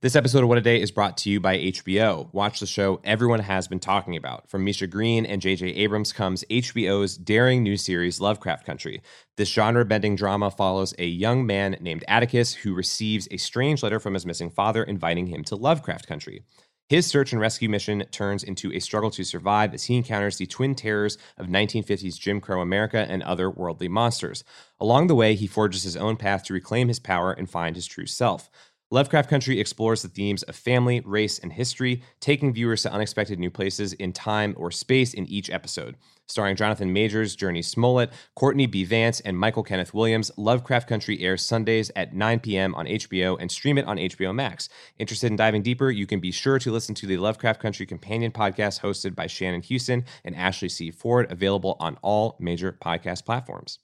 This episode of What a Day is brought to you by HBO. Watch the show everyone has been talking about. From Misha Green and J.J. Abrams comes HBO's daring new series, Lovecraft Country. This genre bending drama follows a young man named Atticus who receives a strange letter from his missing father inviting him to Lovecraft Country. His search and rescue mission turns into a struggle to survive as he encounters the twin terrors of 1950s Jim Crow America and other worldly monsters. Along the way, he forges his own path to reclaim his power and find his true self. Lovecraft Country explores the themes of family, race, and history, taking viewers to unexpected new places in time or space in each episode. Starring Jonathan Majors, Jurnee Smollett, Courtney B. Vance, and Michael Kenneth Williams, Lovecraft Country airs Sundays at 9 p.m. on HBO and stream it on HBO Max. Interested in diving deeper, you can be sure to listen to the Lovecraft Country Companion podcast hosted by Shannon Houston and Ashley C. Ford, available on all major podcast platforms.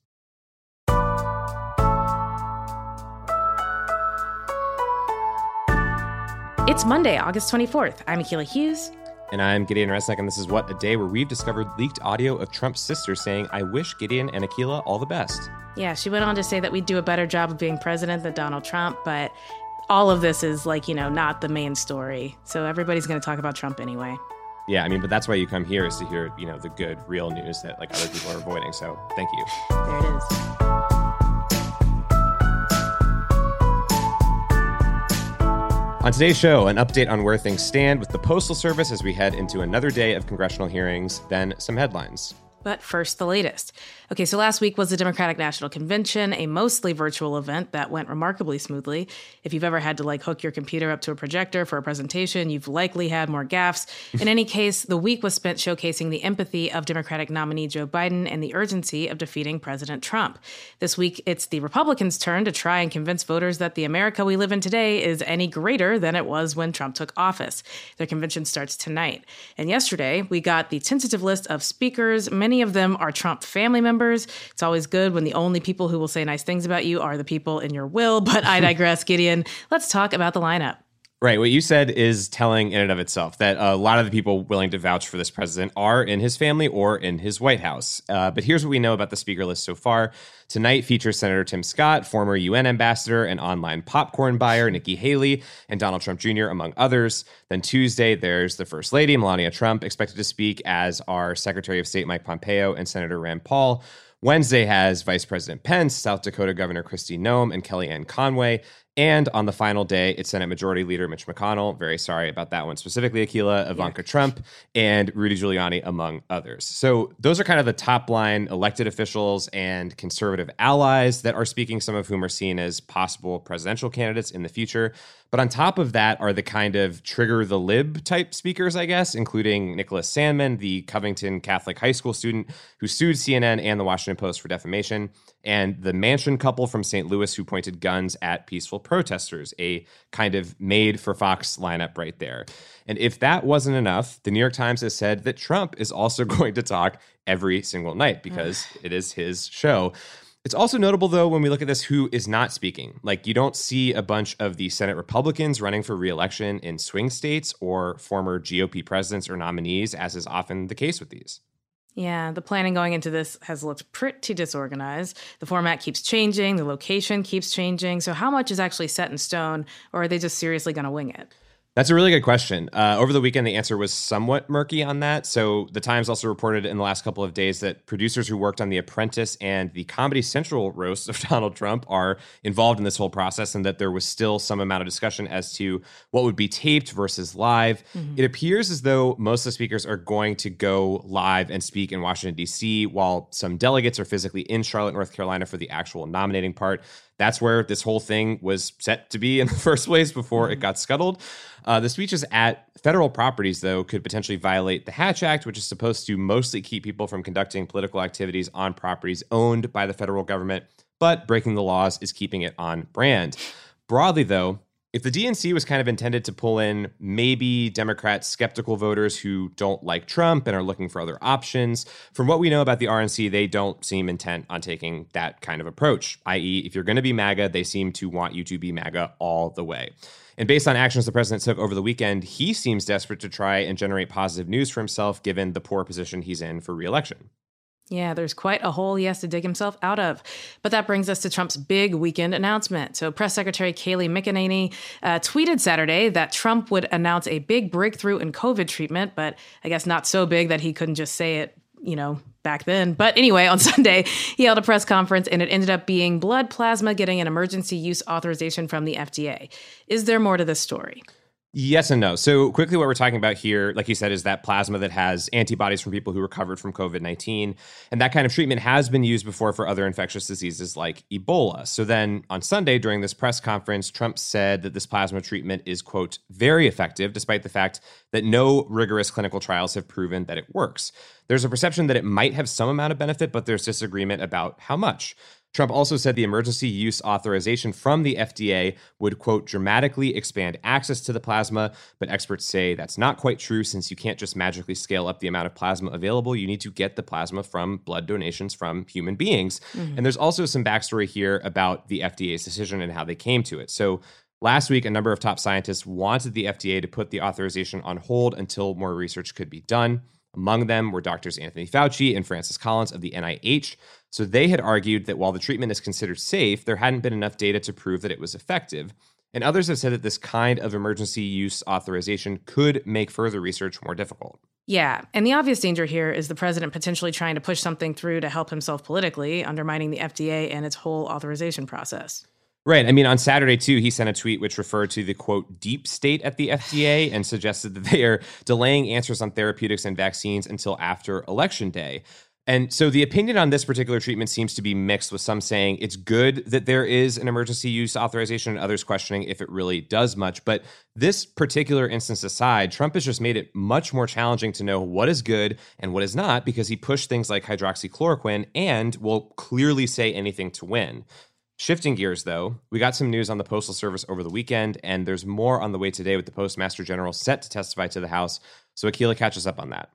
It's Monday, August 24th. I'm Akilah Hughes. And I'm Gideon Resnick, and this is What a Day, where we've discovered leaked audio of Trump's sister saying, I wish Gideon and Akilah all the best. Yeah, she went on to say that we'd do a better job of being president than Donald Trump, but all of this is like, you know, not the main story. So everybody's going to talk about Trump anyway. Yeah, I mean, but that's why you come here is to hear, you know, the good, real news that like other people are avoiding. So thank you. There it is. On today's show, an update on where things stand with the Postal Service as we head into another day of congressional hearings, then some headlines. But first, the latest. Okay, so last week was the Democratic National Convention, a mostly virtual event that went remarkably smoothly. If you've ever had to like hook your computer up to a projector for a presentation, you've likely had more gaffes. In any case, the week was spent showcasing the empathy of Democratic nominee Joe Biden and the urgency of defeating President Trump. This week, it's the Republicans' turn to try and convince voters that the America we live in today is any greater than it was when Trump took office. Their convention starts tonight. And yesterday, we got the tentative list of speakers. Many of them are Trump family members. It's always good when the only people who will say nice things about you are the people in your will, but I digress, Gideon. Let's talk about the lineup. Right. What you said is telling in and of itself that a lot of the people willing to vouch for this president are in his family or in his White House. Uh, but here's what we know about the speaker list so far. Tonight features Senator Tim Scott, former UN ambassador and online popcorn buyer Nikki Haley, and Donald Trump Jr., among others. Then Tuesday, there's the First Lady, Melania Trump, expected to speak, as are Secretary of State Mike Pompeo and Senator Rand Paul. Wednesday has Vice President Pence, South Dakota Governor Kristi Noem, and Kellyanne Conway. And on the final day, it's Senate Majority Leader Mitch McConnell. Very sorry about that one specifically, Akilah, Ivanka yeah. Trump, and Rudy Giuliani, among others. So those are kind of the top line elected officials and conservative allies that are speaking, some of whom are seen as possible presidential candidates in the future. But on top of that are the kind of trigger the lib type speakers, I guess, including Nicholas Sandmann, the Covington Catholic high school student who sued CNN and the Washington Post for defamation, and the Mansion couple from St. Louis who pointed guns at peaceful protesters, a kind of made for Fox lineup right there. And if that wasn't enough, the New York Times has said that Trump is also going to talk every single night because it is his show. It's also notable, though, when we look at this, who is not speaking. Like, you don't see a bunch of the Senate Republicans running for reelection in swing states or former GOP presidents or nominees, as is often the case with these. Yeah, the planning going into this has looked pretty disorganized. The format keeps changing, the location keeps changing. So, how much is actually set in stone, or are they just seriously going to wing it? That's a really good question. Uh, over the weekend, the answer was somewhat murky on that. So, the Times also reported in the last couple of days that producers who worked on The Apprentice and the Comedy Central roast of Donald Trump are involved in this whole process, and that there was still some amount of discussion as to what would be taped versus live. Mm-hmm. It appears as though most of the speakers are going to go live and speak in Washington, D.C., while some delegates are physically in Charlotte, North Carolina for the actual nominating part. That's where this whole thing was set to be in the first place before it mm-hmm. got scuttled. Uh, the speeches at federal properties, though, could potentially violate the Hatch Act, which is supposed to mostly keep people from conducting political activities on properties owned by the federal government. But breaking the laws is keeping it on brand. Broadly, though, if the DNC was kind of intended to pull in maybe Democrat skeptical voters who don't like Trump and are looking for other options, from what we know about the RNC, they don't seem intent on taking that kind of approach. I.e., if you're going to be MAGA, they seem to want you to be MAGA all the way. And based on actions the president took over the weekend, he seems desperate to try and generate positive news for himself given the poor position he's in for reelection. Yeah, there's quite a hole he has to dig himself out of. But that brings us to Trump's big weekend announcement. So, Press Secretary Kayleigh McEnany uh, tweeted Saturday that Trump would announce a big breakthrough in COVID treatment, but I guess not so big that he couldn't just say it, you know, back then. But anyway, on Sunday, he held a press conference and it ended up being blood plasma getting an emergency use authorization from the FDA. Is there more to this story? Yes and no. So, quickly, what we're talking about here, like you said, is that plasma that has antibodies from people who recovered from COVID 19. And that kind of treatment has been used before for other infectious diseases like Ebola. So, then on Sunday, during this press conference, Trump said that this plasma treatment is, quote, very effective, despite the fact that no rigorous clinical trials have proven that it works. There's a perception that it might have some amount of benefit, but there's disagreement about how much. Trump also said the emergency use authorization from the FDA would, quote, dramatically expand access to the plasma. But experts say that's not quite true since you can't just magically scale up the amount of plasma available. You need to get the plasma from blood donations from human beings. Mm-hmm. And there's also some backstory here about the FDA's decision and how they came to it. So Last week, a number of top scientists wanted the FDA to put the authorization on hold until more research could be done. Among them were doctors Anthony Fauci and Francis Collins of the NIH. So they had argued that while the treatment is considered safe, there hadn't been enough data to prove that it was effective. And others have said that this kind of emergency use authorization could make further research more difficult. Yeah. And the obvious danger here is the president potentially trying to push something through to help himself politically, undermining the FDA and its whole authorization process. Right. I mean, on Saturday, too, he sent a tweet which referred to the quote, deep state at the FDA and suggested that they are delaying answers on therapeutics and vaccines until after election day. And so the opinion on this particular treatment seems to be mixed, with some saying it's good that there is an emergency use authorization, and others questioning if it really does much. But this particular instance aside, Trump has just made it much more challenging to know what is good and what is not because he pushed things like hydroxychloroquine and will clearly say anything to win. Shifting gears, though, we got some news on the Postal Service over the weekend, and there's more on the way today with the Postmaster General set to testify to the House. So, Akilah, catches up on that.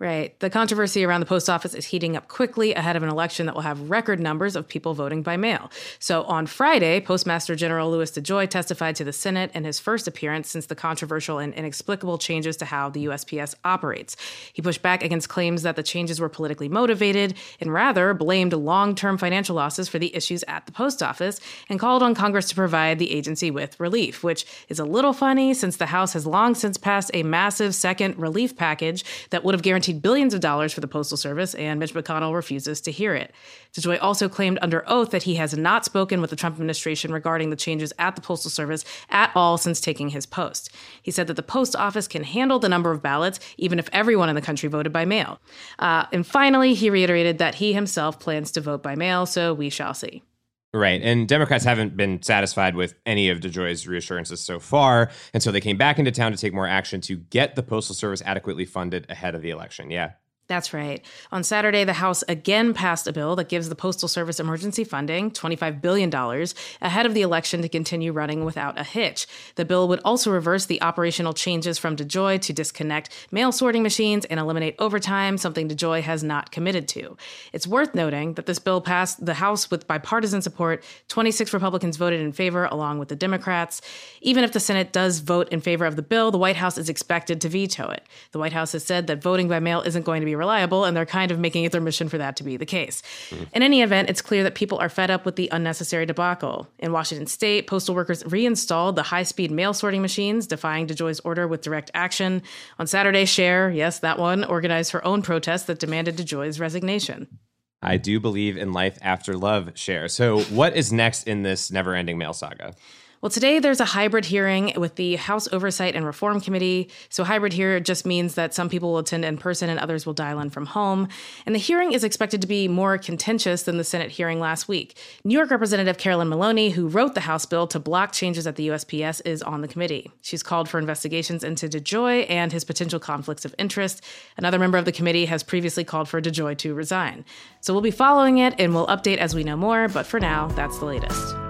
Right. The controversy around the post office is heating up quickly ahead of an election that will have record numbers of people voting by mail. So on Friday, Postmaster General Louis DeJoy testified to the Senate in his first appearance since the controversial and inexplicable changes to how the USPS operates. He pushed back against claims that the changes were politically motivated and rather blamed long term financial losses for the issues at the post office and called on Congress to provide the agency with relief, which is a little funny since the House has long since passed a massive second relief package that would have guaranteed guaranteed billions of dollars for the Postal Service, and Mitch McConnell refuses to hear it. DeJoy also claimed under oath that he has not spoken with the Trump administration regarding the changes at the Postal Service at all since taking his post. He said that the post office can handle the number of ballots, even if everyone in the country voted by mail. Uh, and finally, he reiterated that he himself plans to vote by mail, so we shall see. Right. And Democrats haven't been satisfied with any of DeJoy's reassurances so far. And so they came back into town to take more action to get the Postal Service adequately funded ahead of the election. Yeah. That's right. On Saturday, the House again passed a bill that gives the Postal Service emergency funding, $25 billion, ahead of the election to continue running without a hitch. The bill would also reverse the operational changes from DeJoy to disconnect mail sorting machines and eliminate overtime, something DeJoy has not committed to. It's worth noting that this bill passed the House with bipartisan support. 26 Republicans voted in favor, along with the Democrats. Even if the Senate does vote in favor of the bill, the White House is expected to veto it. The White House has said that voting by mail isn't going to be reliable, and they're kind of making it their mission for that to be the case. Mm. In any event, it's clear that people are fed up with the unnecessary debacle. In Washington state, postal workers reinstalled the high speed mail sorting machines, defying DeJoy's order with direct action. On Saturday, Cher, yes, that one, organized her own protest that demanded DeJoy's resignation. I do believe in life after love, Cher. So, what is next in this never ending mail saga? Well, today there's a hybrid hearing with the House Oversight and Reform Committee. So, hybrid here just means that some people will attend in person and others will dial in from home. And the hearing is expected to be more contentious than the Senate hearing last week. New York Representative Carolyn Maloney, who wrote the House bill to block changes at the USPS, is on the committee. She's called for investigations into DeJoy and his potential conflicts of interest. Another member of the committee has previously called for DeJoy to resign. So, we'll be following it and we'll update as we know more. But for now, that's the latest.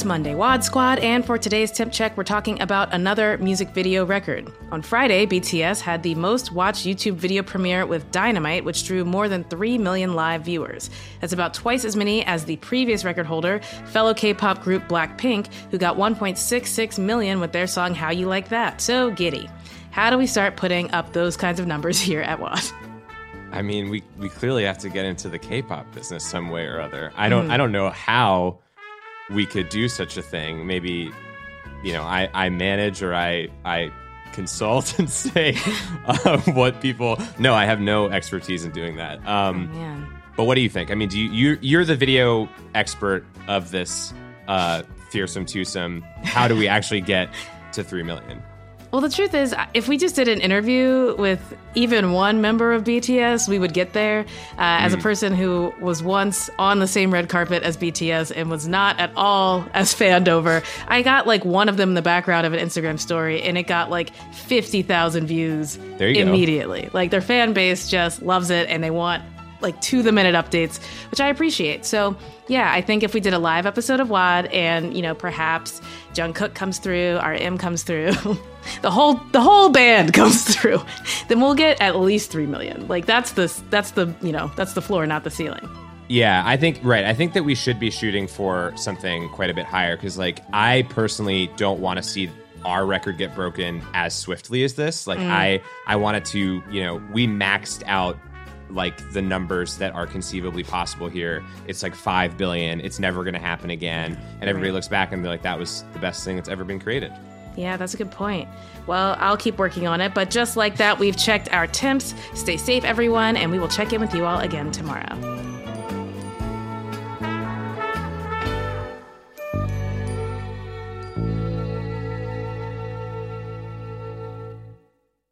It's Monday, WAD Squad, and for today's Temp Check, we're talking about another music video record. On Friday, BTS had the most watched YouTube video premiere with Dynamite, which drew more than 3 million live viewers. That's about twice as many as the previous record holder, fellow K pop group Blackpink, who got 1.66 million with their song How You Like That. So giddy. How do we start putting up those kinds of numbers here at WAD? I mean, we, we clearly have to get into the K-pop business some way or other. I don't I don't know how we could do such a thing. Maybe, you know, I, I manage or I I consult and say uh, what people. No, I have no expertise in doing that. Um, Man. but what do you think? I mean, do you you're, you're the video expert of this uh, fearsome twosome? How do we actually get to three million? Well, the truth is, if we just did an interview with even one member of BTS, we would get there. Uh, As a person who was once on the same red carpet as BTS and was not at all as fanned over, I got like one of them in the background of an Instagram story, and it got like 50,000 views There you go. immediately. Like their fan base just loves it, and they want like to the minute updates, which I appreciate. So yeah, I think if we did a live episode of WAD and you know perhaps Jungkook comes through, RM comes through, the whole the whole band comes through, then we'll get at least three million. Like that's the that's the you know that's the floor, not the ceiling. Yeah, I think right. I think that we should be shooting for something quite a bit higher because, like, I personally don't want to see our record get broken as swiftly as this. Like, mm. I I wanted to, you know, we maxed out like the numbers that are conceivably possible here. It's like five billion. It's never going to happen again, and everybody looks back and they're like, that was the best thing that's ever been created. Yeah, that's a good point. Well, I'll keep working on it, but just like that, we've checked our temps. Stay safe, everyone, and we will check in with you all again tomorrow.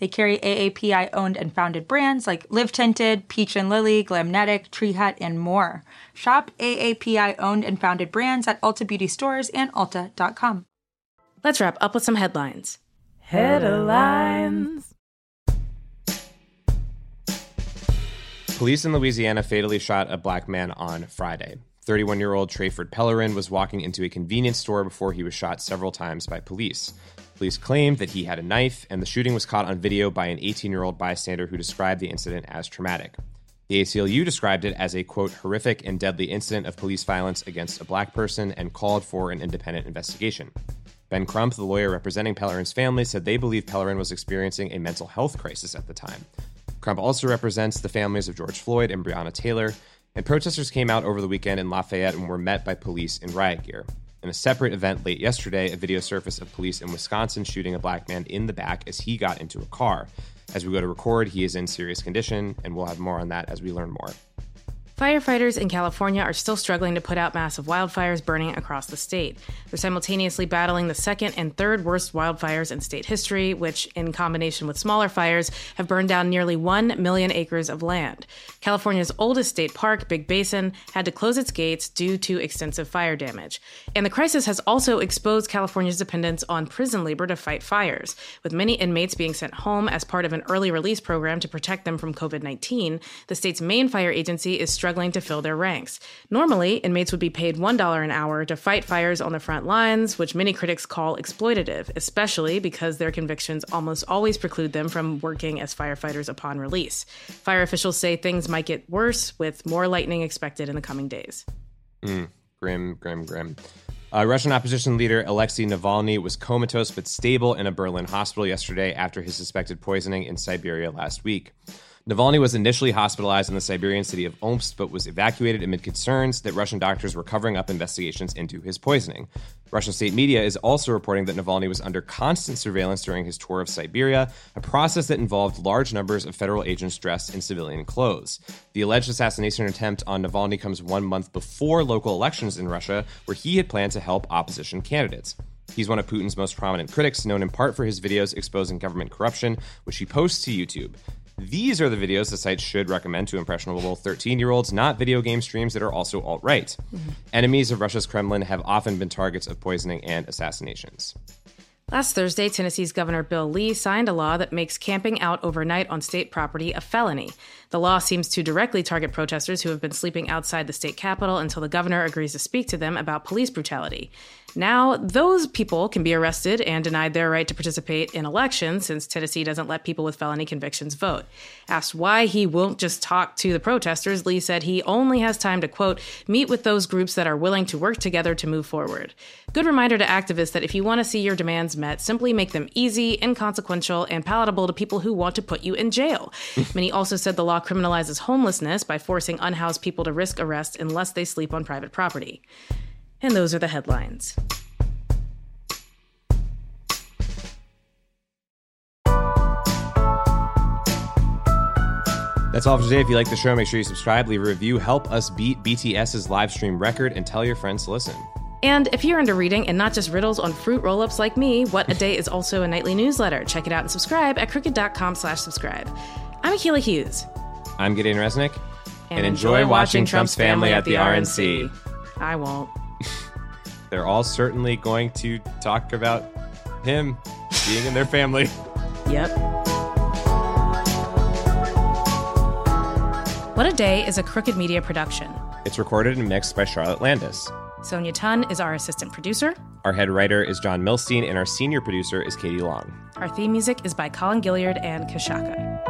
They carry AAPI owned and founded brands like Live Tinted, Peach and Lily, Glamnetic, Tree Hut, and more. Shop AAPI owned and founded brands at Ulta Beauty stores and Ulta.com. Let's wrap up with some headlines. Headlines. Police in Louisiana fatally shot a black man on Friday. 31 year old Trayford Pellerin was walking into a convenience store before he was shot several times by police. Police claimed that he had a knife, and the shooting was caught on video by an 18 year old bystander who described the incident as traumatic. The ACLU described it as a quote horrific and deadly incident of police violence against a black person and called for an independent investigation. Ben Crump, the lawyer representing Pellerin's family, said they believe Pellerin was experiencing a mental health crisis at the time. Crump also represents the families of George Floyd and Breonna Taylor, and protesters came out over the weekend in Lafayette and were met by police in riot gear. In a separate event late yesterday, a video surfaced of police in Wisconsin shooting a black man in the back as he got into a car. As we go to record, he is in serious condition, and we'll have more on that as we learn more. Firefighters in California are still struggling to put out massive wildfires burning across the state. They're simultaneously battling the second and third worst wildfires in state history, which, in combination with smaller fires, have burned down nearly 1 million acres of land. California's oldest state park, Big Basin, had to close its gates due to extensive fire damage. And the crisis has also exposed California's dependence on prison labor to fight fires. With many inmates being sent home as part of an early release program to protect them from COVID 19, the state's main fire agency is struggling struggling to fill their ranks. Normally, inmates would be paid $1 an hour to fight fires on the front lines, which many critics call exploitative, especially because their convictions almost always preclude them from working as firefighters upon release. Fire officials say things might get worse, with more lightning expected in the coming days. Mm, grim, grim, grim. Uh, Russian opposition leader Alexei Navalny was comatose but stable in a Berlin hospital yesterday after his suspected poisoning in Siberia last week. Navalny was initially hospitalized in the Siberian city of Omsk, but was evacuated amid concerns that Russian doctors were covering up investigations into his poisoning. Russian state media is also reporting that Navalny was under constant surveillance during his tour of Siberia, a process that involved large numbers of federal agents dressed in civilian clothes. The alleged assassination attempt on Navalny comes one month before local elections in Russia, where he had planned to help opposition candidates. He's one of Putin's most prominent critics, known in part for his videos exposing government corruption, which he posts to YouTube. These are the videos the site should recommend to impressionable 13 year olds, not video game streams that are also alt right. Mm-hmm. Enemies of Russia's Kremlin have often been targets of poisoning and assassinations. Last Thursday, Tennessee's Governor Bill Lee signed a law that makes camping out overnight on state property a felony. The law seems to directly target protesters who have been sleeping outside the state capitol until the governor agrees to speak to them about police brutality. Now, those people can be arrested and denied their right to participate in elections since Tennessee doesn't let people with felony convictions vote. Asked why he won't just talk to the protesters, Lee said he only has time to, quote, meet with those groups that are willing to work together to move forward. Good reminder to activists that if you want to see your demands met, simply make them easy, inconsequential, and palatable to people who want to put you in jail. Many also said the law criminalizes homelessness by forcing unhoused people to risk arrest unless they sleep on private property. And those are the headlines. That's all for today. If you like the show, make sure you subscribe, leave a review, help us beat BTS's live stream record, and tell your friends to listen. And if you're into reading and not just riddles on fruit roll-ups like me, What a Day is also a nightly newsletter. Check it out and subscribe at crooked.com slash subscribe. I'm Akilah Hughes. I'm Gideon Resnick. And, and enjoy, enjoy, watching Trump's family at the RNC. I won't. They're all certainly going to talk about him being in their family. Yep. What a Day is a Crooked Media production. It's recorded and mixed by Charlotte Landes. Sonia Tun is our assistant producer. Our head writer is John Milstein, and our senior producer is Katie Long. Our theme music is by Colin Gilliard and Kashaka.